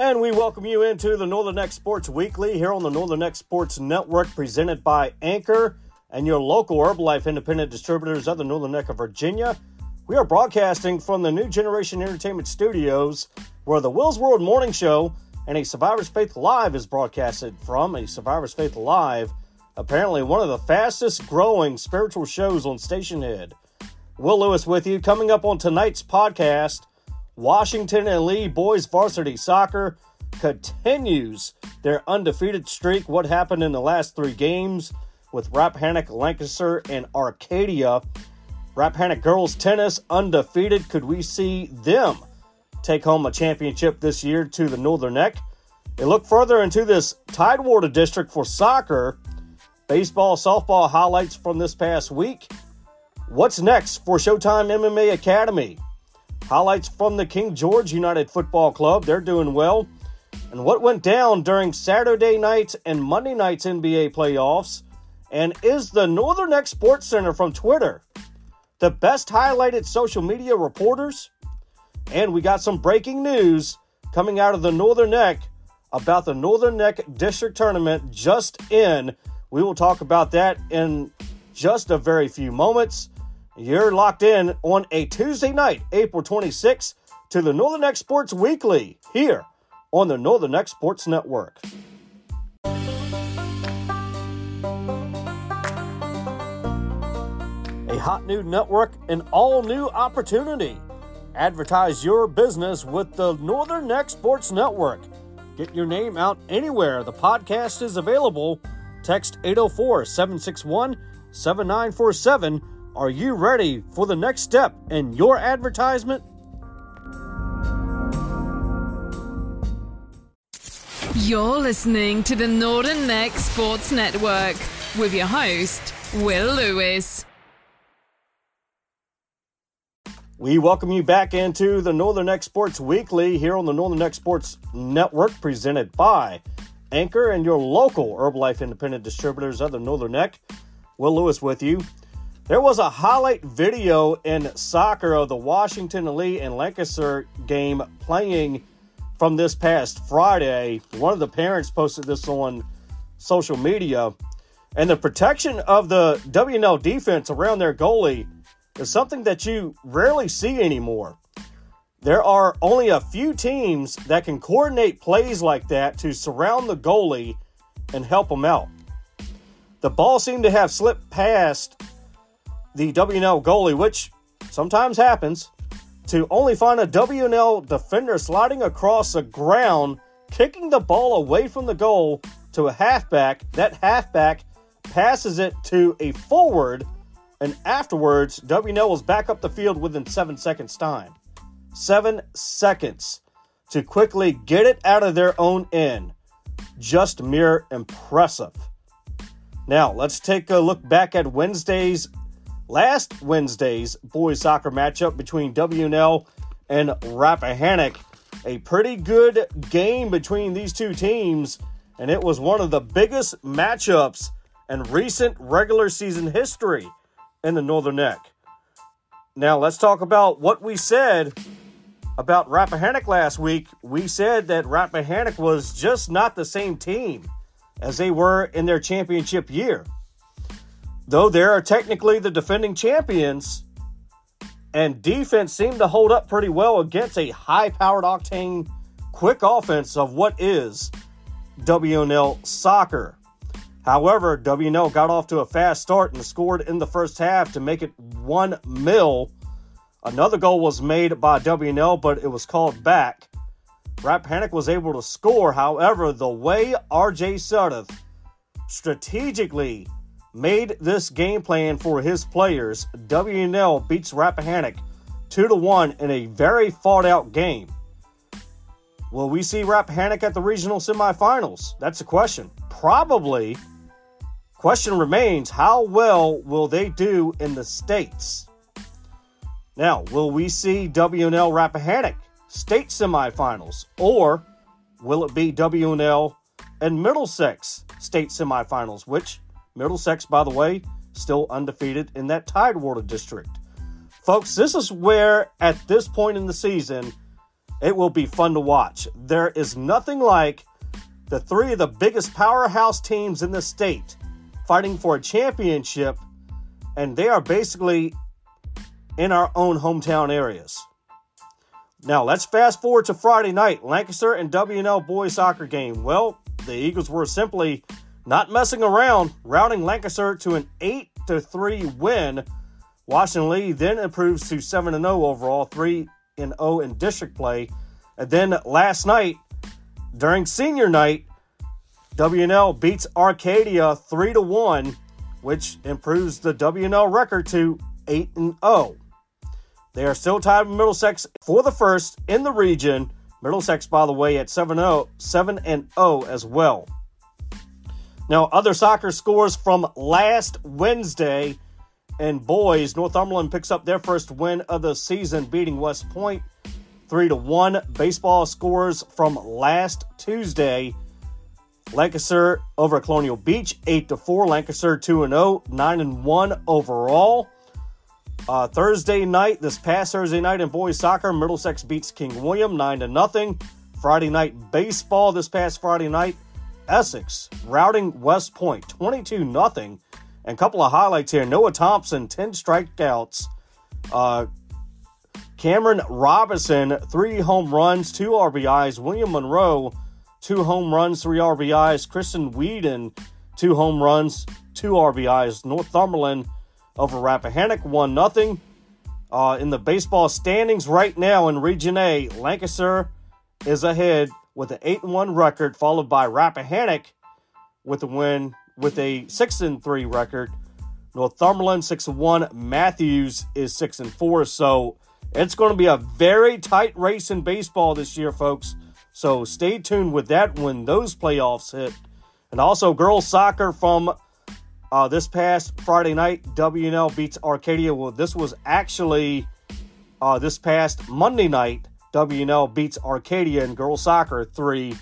And we welcome you into the Northern Neck Sports Weekly here on the Northern Neck Sports Network, presented by Anchor and your local Herbalife independent distributors of the Northern Neck of Virginia. We are broadcasting from the New Generation Entertainment Studios, where the Will's World Morning Show and a Survivor's Faith Live is broadcasted from. A Survivor's Faith Live, apparently one of the fastest growing spiritual shows on Stationhead. Will Lewis with you. Coming up on tonight's podcast, Washington and Lee boys varsity soccer continues their undefeated streak. What happened in the last three games with Rappahannock, Lancaster, and Arcadia? Rappahannock girls tennis undefeated. Could we see them take home a championship this year to the Northern Neck? They look further into this Tidewater district for soccer. Baseball, softball highlights from this past week. What's next for Showtime MMA Academy? Highlights from the King George United Football Club. They're doing well. And what went down during Saturday night's and Monday night's NBA playoffs? And is the Northern Neck Sports Center from Twitter the best highlighted social media reporters? And we got some breaking news coming out of the Northern Neck about the Northern Neck District Tournament just in. We will talk about that in just a very few moments. You're locked in on a Tuesday night, April 26th, to the Northern Neck Sports Weekly here on the Northern Neck Sports Network. A hot new network, an all new opportunity. Advertise your business with the Northern Neck Sports Network. Get your name out anywhere the podcast is available. Text 804 761 7947 are you ready for the next step in your advertisement? You're listening to the Northern Neck Sports Network with your host, Will Lewis. We welcome you back into the Northern Neck Sports Weekly here on the Northern Neck Sports Network, presented by Anchor and your local Herbalife independent distributors of the Northern Neck. Will Lewis with you. There was a highlight video in soccer of the Washington Lee and Lancaster game playing from this past Friday. One of the parents posted this on social media. And the protection of the WNL defense around their goalie is something that you rarely see anymore. There are only a few teams that can coordinate plays like that to surround the goalie and help him out. The ball seemed to have slipped past the WNL goalie, which sometimes happens, to only find a WNL defender sliding across the ground, kicking the ball away from the goal to a halfback. That halfback passes it to a forward, and afterwards, WNL was back up the field within seven seconds' time. Seven seconds to quickly get it out of their own end. Just mere impressive. Now, let's take a look back at Wednesday's last Wednesday's boys soccer matchup between WNL and Rappahannock. A pretty good game between these two teams, and it was one of the biggest matchups in recent regular season history in the Northern Neck. Now, let's talk about what we said about Rappahannock last week. We said that Rappahannock was just not the same team as they were in their championship year though they are technically the defending champions, and defense seemed to hold up pretty well against a high powered octane, quick offense of what is WNL soccer. However, WNL got off to a fast start and scored in the first half to make it 1 mil. Another goal was made by WNL, but it was called back. Rappahannock was able to score. However, the way RJ Sudduth strategically made this game plan for his players, WNL beats Rappahannock 2 to 1 in a very fought out game. Will we see Rappahannock at the regional semifinals? That's a question. Probably. Question remains how well will they do in the States? Now, will we see WNL Rappahannock state semifinals? Or will it be WNL and Middlesex state semifinals, which Middlesex, by the way, still undefeated in that Tidewater district. Folks, this is where, at this point in the season, It will be fun to watch. There is nothing like the three of the biggest powerhouse teams in the state fighting for a championship, and they are basically in our own hometown areas. Now, let's fast forward to Friday night Lancaster and WNL boys soccer game. Well, the Eagles were simply not messing around, routing Lancaster to an 8 3 win. Washington Lee then improves to 7 0 overall, 3 0 in district play. And then last night, during senior night, WNL beats Arcadia 3 1, which improves the WNL record to 8 0. They are still tied with Middlesex for the first in the region. Middlesex, by the way, at 7 0, 7 and 0 as well. Now, other soccer scores from last Wednesday. And boys, Northumberland picks up their first win of the season, beating West Point 3 to 1. Baseball scores from last Tuesday. Lancaster over Colonial Beach 8 to 4. Lancaster 2 and 0, 9 and 1 overall. Uh, Thursday night, this past Thursday night in boys soccer, Middlesex beats King William 9 to nothing. Friday night baseball this past Friday night, Essex routing West Point 22 nothing. And a couple of highlights here Noah Thompson, 10 strikeouts. Uh, Cameron Robinson, three home runs, two RBIs. William Monroe, two home runs, three RBIs. Kristen Whedon, two home runs, two RBIs. Northumberland over Rappahannock, 1 nothing. Uh, in the baseball standings right now in Region A, Lancaster is ahead with an 8 1 record, followed by Rappahannock with a win with a 6 3 record. Northumberland 6 1. Mathews is 6 and 4. So it's going to be a very tight race in baseball this year, folks. So stay tuned with that when those playoffs hit. And also, girls soccer from uh, this past Friday night, WNL beats Arcadia. Well, this was actually uh, this past Monday night. WNL beats Arcadia in girls soccer 3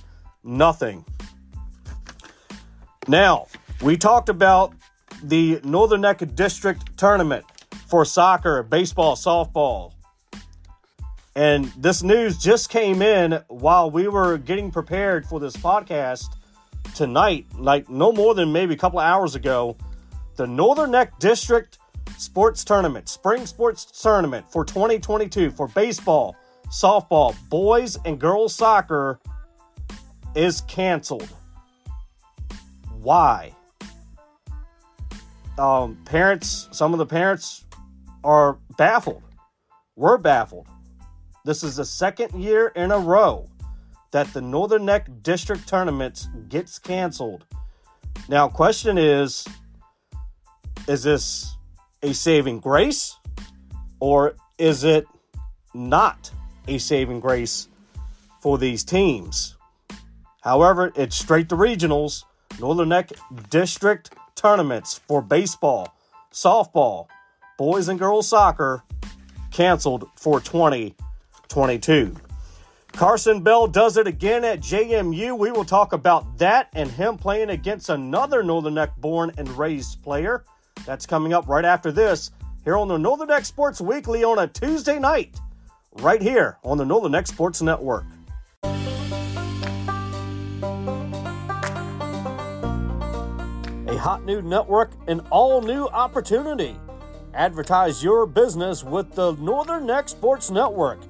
nothing. Now, we talked about the Northern Neck District Tournament for soccer, baseball, softball. And this news just came in while we were getting prepared for this podcast tonight, like no more than maybe a couple hours ago. The Northern Neck District Sports Tournament, Spring Sports Tournament for 2022 for baseball, softball, boys and girls soccer is canceled. Why? Um, parents, some of the parents are baffled. We're baffled. This is the second year in a row that the Northern Neck District Tournament gets canceled. Now, question is is this a saving grace or is it not a saving grace for these teams? However, it's straight to regionals, Northern Neck District tournaments for baseball, softball, boys and girls soccer canceled for 2022. Carson Bell does it again at JMU. We will talk about that and him playing against another Northern Neck born and raised player. That's coming up right after this here on the Northern Neck Sports Weekly on a Tuesday night, right here on the Northern Neck Sports Network. A hot new network, an all new opportunity. Advertise your business with the Northern Neck Sports Network.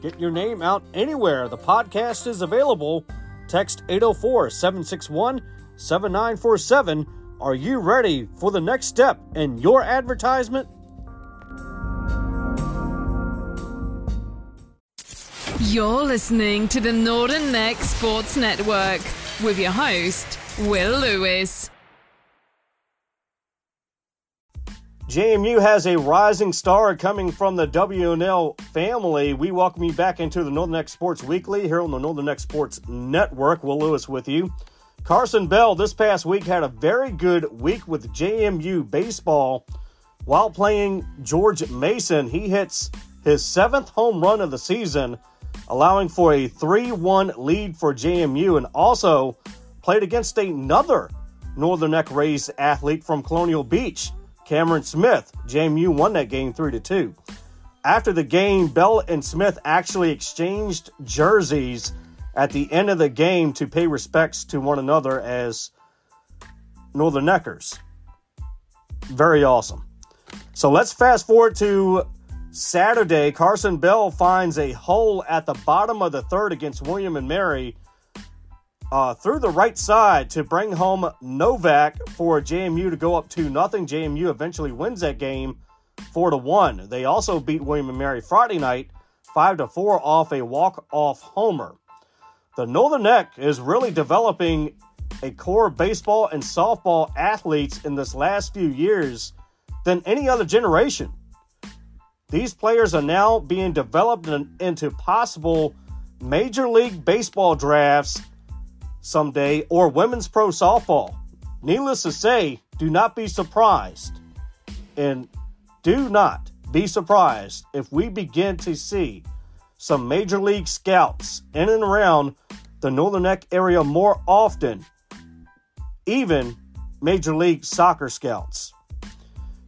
Get your name out anywhere the podcast is available. Text 804 761 7947 are you ready for the next step in your advertisement? You're listening to the Northern Neck Sports Network with your host, Will Lewis. JMU has a rising star coming from the WNL family. We welcome you back into the Northern Neck Sports Weekly here on the Northern Neck Sports Network. Will Lewis with you. Carson Bell this past week had a very good week with JMU baseball. While playing George Mason, he hits his seventh home run of the season, allowing for a 3 1 lead for JMU, and also played against another Northern Neck raised athlete from Colonial Beach, Cameron Smith. JMU won that game 3 2. after the game, Bell and Smith actually exchanged jerseys at the end of the game to pay respects to one another as Northern Neckers. Very awesome. So let's fast forward to Saturday. Carson Bell finds a hole at the bottom of the third against William and Mary uh, through the right side to bring home Novak for JMU to go up 2 nothing. JMU eventually wins that game 4 to 1. They also beat William and Mary Friday night 5 to 4 off a walk-off homer. The Northern Neck is really developing a core baseball and softball athletes in this last few years than any other generation. These players are now being developed in, into possible Major League Baseball drafts someday or women's pro softball. Needless to say, do not be surprised. And do not be surprised if we begin to see some major league scouts in and around the Northern Neck area more often, even major league soccer scouts.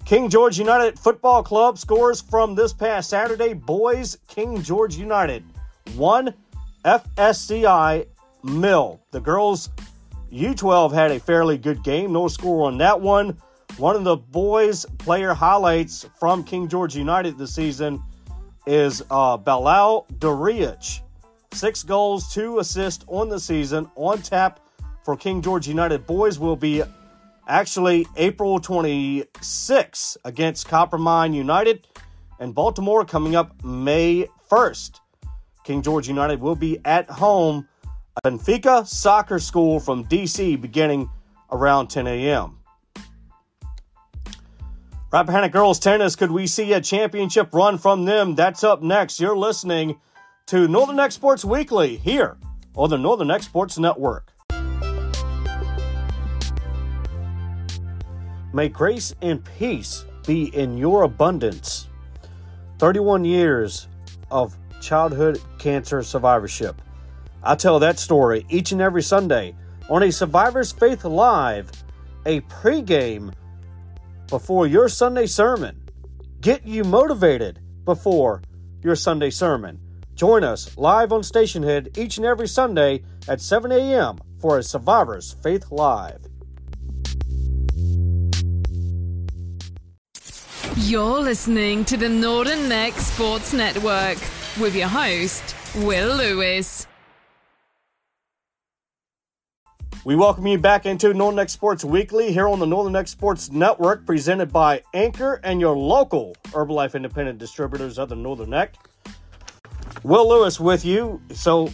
King George United Football Club scores from this past Saturday. Boys, King George United 1 FSCI Mill. The girls U12 had a fairly good game. No score on that one. One of the boys' player highlights from King George United this season is uh, Balao Duriach. Six goals, two assists on the season. On tap for King George United boys will be actually April 26 against Coppermine United and Baltimore coming up May 1st. King George United will be at home at Benfica Soccer School from DC beginning around 10 a.m. Rappahannock Girls Tennis, could we see a championship run from them? That's up next. You're listening to Northern Neck Sports Weekly here on the Northern Neck Sports Network. May grace and peace be in your abundance. 31 years of childhood cancer survivorship. I tell that story each and every Sunday on a Survivor's Faith Live, a pregame before your Sunday sermon. Get you motivated before your Sunday sermon. Join us live on Stationhead each and every Sunday at 7 a.m. for a Survivor's Faith Live. You're listening to the Northern Neck Sports Network with your host, Will Lewis. We welcome you back into Northern Neck Sports Weekly here on the Northern Neck Sports Network, presented by Anchor and your local Herbalife independent distributors of the Northern Neck. Will Lewis with you. So,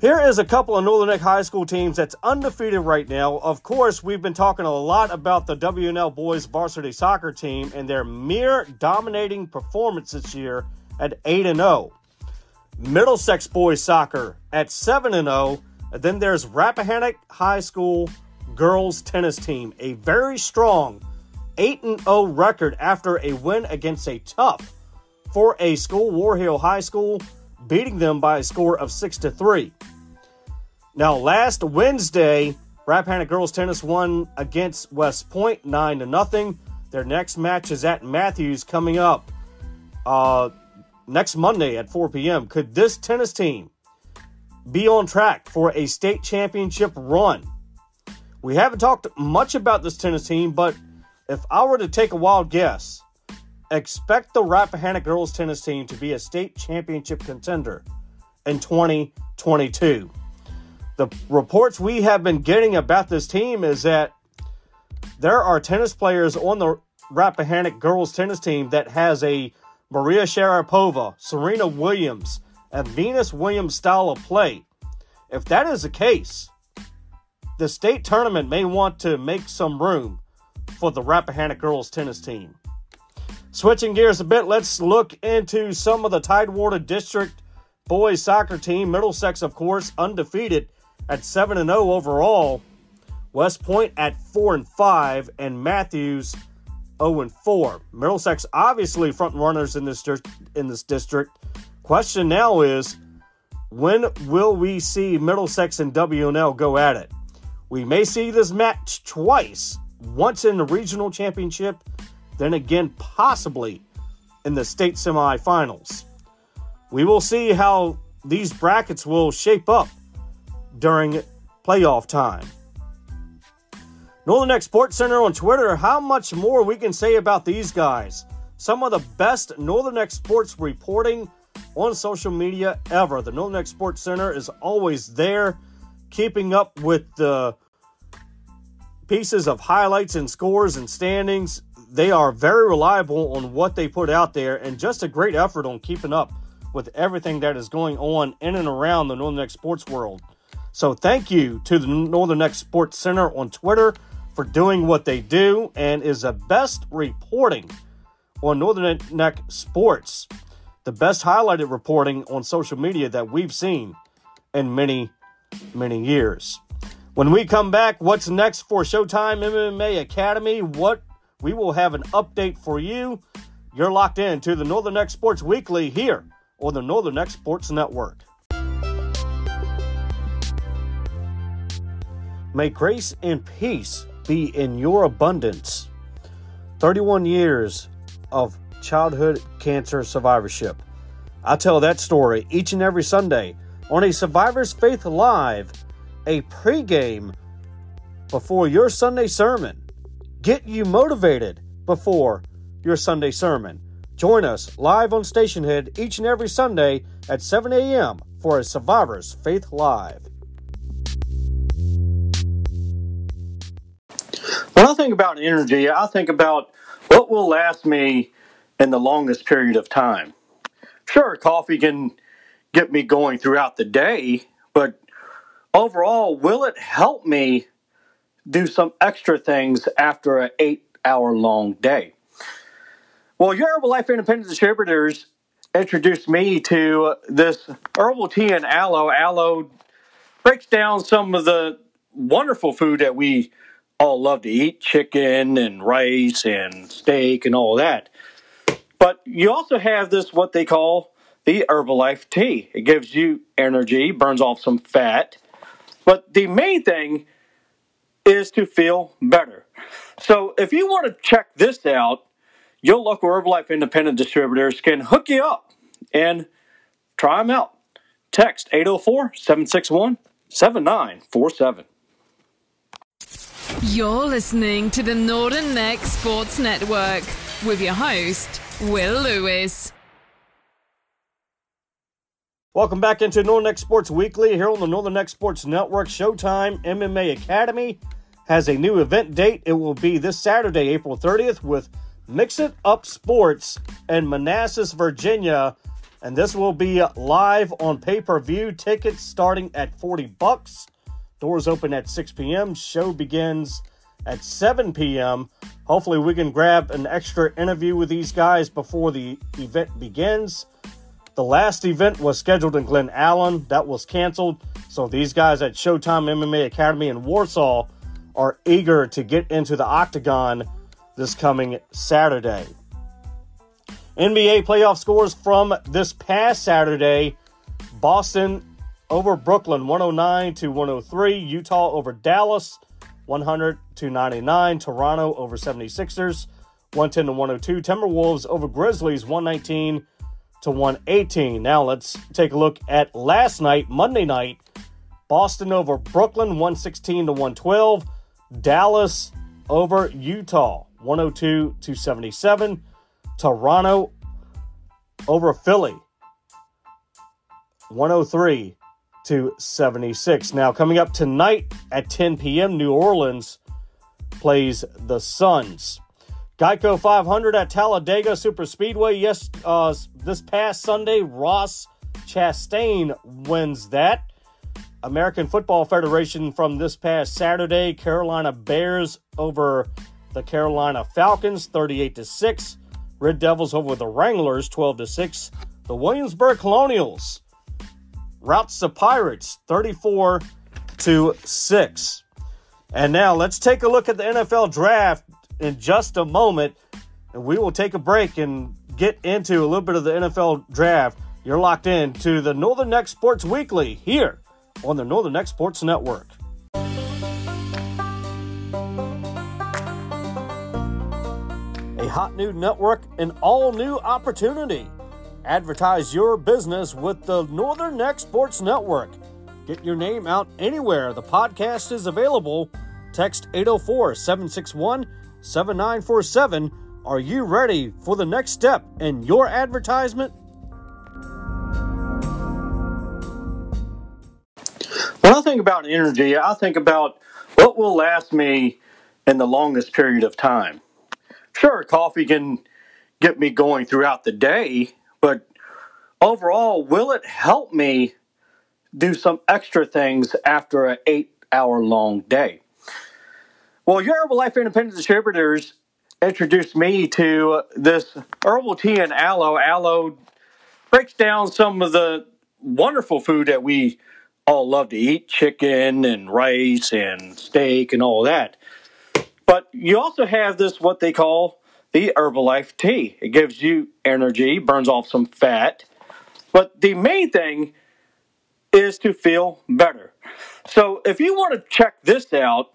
here is a couple of Northern Neck High School teams that's undefeated right now. Of course, we've been talking a lot about the WNL boys varsity soccer team and their mere dominating performance this year at 8 and 0. Middlesex boys soccer at 7 and 0 and then there's Rappahannock High School girls tennis team, a very strong 8 0 record after a win against a tough for a school, Warhill High School, beating them by a score of 6 to 3. Now, last Wednesday, Rappahannock girls tennis won against West Point 9 to nothing. Their next match is at Mathews coming up uh, next Monday at 4 p.m. Could this tennis team be on track for a state championship run. We haven't talked much about this tennis team, but if I were to take a wild guess, expect the Rappahannock girls tennis team to be a state championship contender in 2022. The reports we have been getting about this team is that there are tennis players on the Rappahannock girls tennis team that has a Maria Sharapova, Serena Williams, and Venus Williams style of play. If that is the case, the state tournament may want to make some room for the Rappahannock girls tennis team. Switching gears a bit, let's look into some of the Tidewater District boys soccer team. Middlesex, of course, undefeated at 7 0 overall. West Point at 4 and 5, and Mathews 0 and 4. Middlesex obviously front runners in this in this district. Question now is when will we see Middlesex and WNL go at it? We may see this match twice, once in the regional championship, then again possibly in the state semifinals. We will see how these brackets will shape up during playoff time. Northern Neck Sports Center on Twitter, how much more we can say about these guys. Some of the best Northern Neck Sports reporting on social media ever. The Northern Neck Sports Center is always there, keeping up with the pieces of highlights and scores and standings. They are very reliable on what they put out there and just a great effort on keeping up with everything that is going on in and around the Northern Neck sports world. So thank you to the Northern Neck Sports Center on Twitter for doing what they do and is the best reporting on Northern Neck sports. The best highlighted reporting on social media that we've seen in many, many years. When we come back, what's next for Showtime MMA Academy? What we will have an update for you. You're locked in to the Northern Neck Sports Weekly here on the Northern Neck Sports Network. May grace and peace be in your abundance. 31 years of childhood cancer survivorship. I tell that story each and every Sunday on a Survivor's Faith Live a pregame before your Sunday sermon. Get you motivated before your Sunday sermon. Join us live on Stationhead each and every Sunday at 7 a.m. for a Survivor's Faith Live. When I think about energy, I think about what will last me in the longest period of time. Sure, coffee can get me going throughout the day, but overall, will it help me do some extra things after an eight hour long day? Well, your Herbalife Independent Distributors introduced me to this herbal tea and aloe. Aloe breaks down some of the wonderful food that we all love to eat chicken and rice and steak and all that. But you also have this, what they call the Herbalife tea. It gives you energy, burns off some fat, but the main thing is to feel better. So if you want to check this out, your local Herbalife independent distributors can hook you up and try them out. Text 804 761 7947. You're listening to the Northern Neck Sports Network with your host, Will Lewis. Welcome back into Northern Neck Sports Weekly here on the Northern Neck Sports Network. Showtime MMA Academy has a new event date. It will be this Saturday, April 30th, with Mix It Up Sports in Manassas, Virginia. And this will be live on pay per view. Tickets starting at 40 bucks. Doors open at 6 p.m. Show begins at 7 p.m. Hopefully, we can grab an extra interview with these guys before the event begins. The last event was scheduled in Glen Allen. That was canceled. So these guys at Showtime MMA Academy in Warsaw are eager to get into the octagon this coming Saturday. NBA playoff scores from this past Saturday Boston over Brooklyn 109 to 103, Utah over Dallas 100 to 99, Toronto over 76ers 110 to 102, Timberwolves over Grizzlies 119 to 118. Now let's take a look at last night, Monday night. Boston over Brooklyn 116 to 112. Dallas over Utah 102 to 77. Toronto over Philly 103 to 76. Now coming up tonight at 10 p.m. New Orleans plays the Suns. Geico 500 at Talladega Super Speedway. Yes, uh, this past Sunday, Ross Chastain wins that. American Football Federation from this past Saturday, Carolina Bears over the Carolina Falcons 38 to 6. Red Devils over the Wranglers 12 to 6. The Williamsburg Colonials routs the Pirates 34 to 6. And now let's take a look at the NFL draft in just a moment. And we will take a break and get into a little bit of the NFL draft. You're locked in to the Northern Neck Sports Weekly here on the Northern Neck Sports Network. A hot new network, an all new opportunity. Advertise your business with the Northern Neck Sports Network. Get your name out anywhere the podcast is available. Text 804 761 7947. Are you ready for the next step in your advertisement? When I think about energy, I think about what will last me in the longest period of time. Sure, coffee can get me going throughout the day, but overall, will it help me do some extra things after an eight hour long day? Well, your Herbalife Independent Distributors introduced me to this herbal tea and aloe. Aloe breaks down some of the wonderful food that we all love to eat chicken and rice and steak and all that. But you also have this, what they call the Herbalife tea. It gives you energy, burns off some fat. But the main thing is to feel better. So if you want to check this out,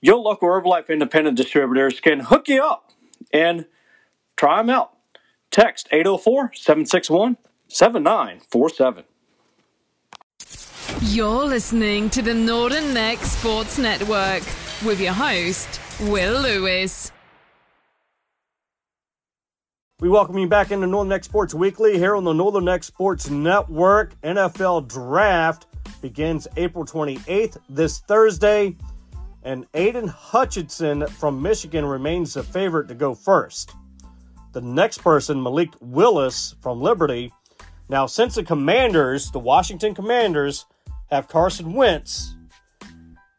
your local Herbalife independent distributors can hook you up and try them out. Text 804 761 7947. You're listening to the Northern Neck Sports Network with your host, Will Lewis. We welcome you back into Northern Neck Sports Weekly here on the Northern Neck Sports Network. NFL Draft begins April 28th, this Thursday, and Aidan Hutchinson from Michigan remains the favorite to go first. The next person, Malik Willis from Liberty. Now, since the Commanders, the Washington Commanders, have Carson Wentz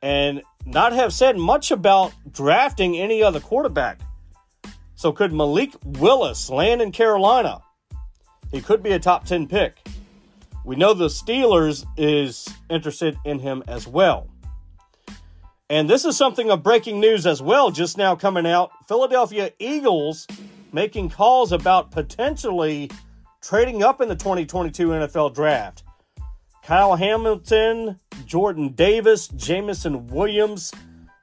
and not have said much about drafting any other quarterback. So could Malik Willis land in Carolina? He could be a top 10 pick. We know the Steelers is interested in him as well. And this is something of breaking news as well, just now coming out. Philadelphia Eagles making calls about potentially trading up in the 2022 NFL draft. Kyle Hamilton, Jordan Davis, Jameson Williams,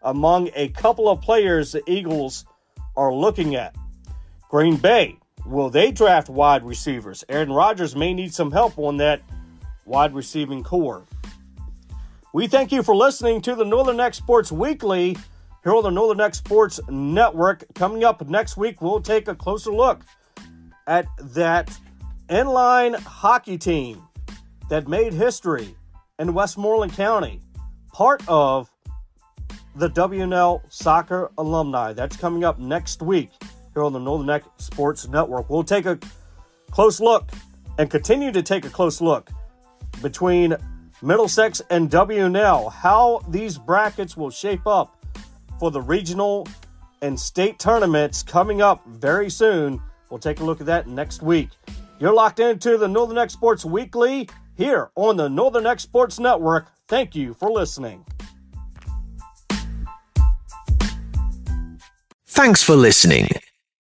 among a couple of players the Eagles are looking at. Green Bay, will they draft wide receivers? Aaron Rodgers may need some help on that wide receiving core. We thank you for listening to the Northern Neck Sports Weekly here on the Northern Neck Sports Network. Coming up next week, we'll take a closer look at that inline hockey team that made history in Westmoreland County, part of the WNL Soccer Alumni. That's coming up next week here on the Northern Neck Sports Network. We'll take a close look and continue to take a close look between Middlesex and WNL, how these brackets will shape up for the regional and state tournaments coming up very soon. We'll take a look at that next week. You're locked into the Northern Neck Sports Weekly here on the Northern Neck Sports Network. Thank you for listening. Thanks for listening.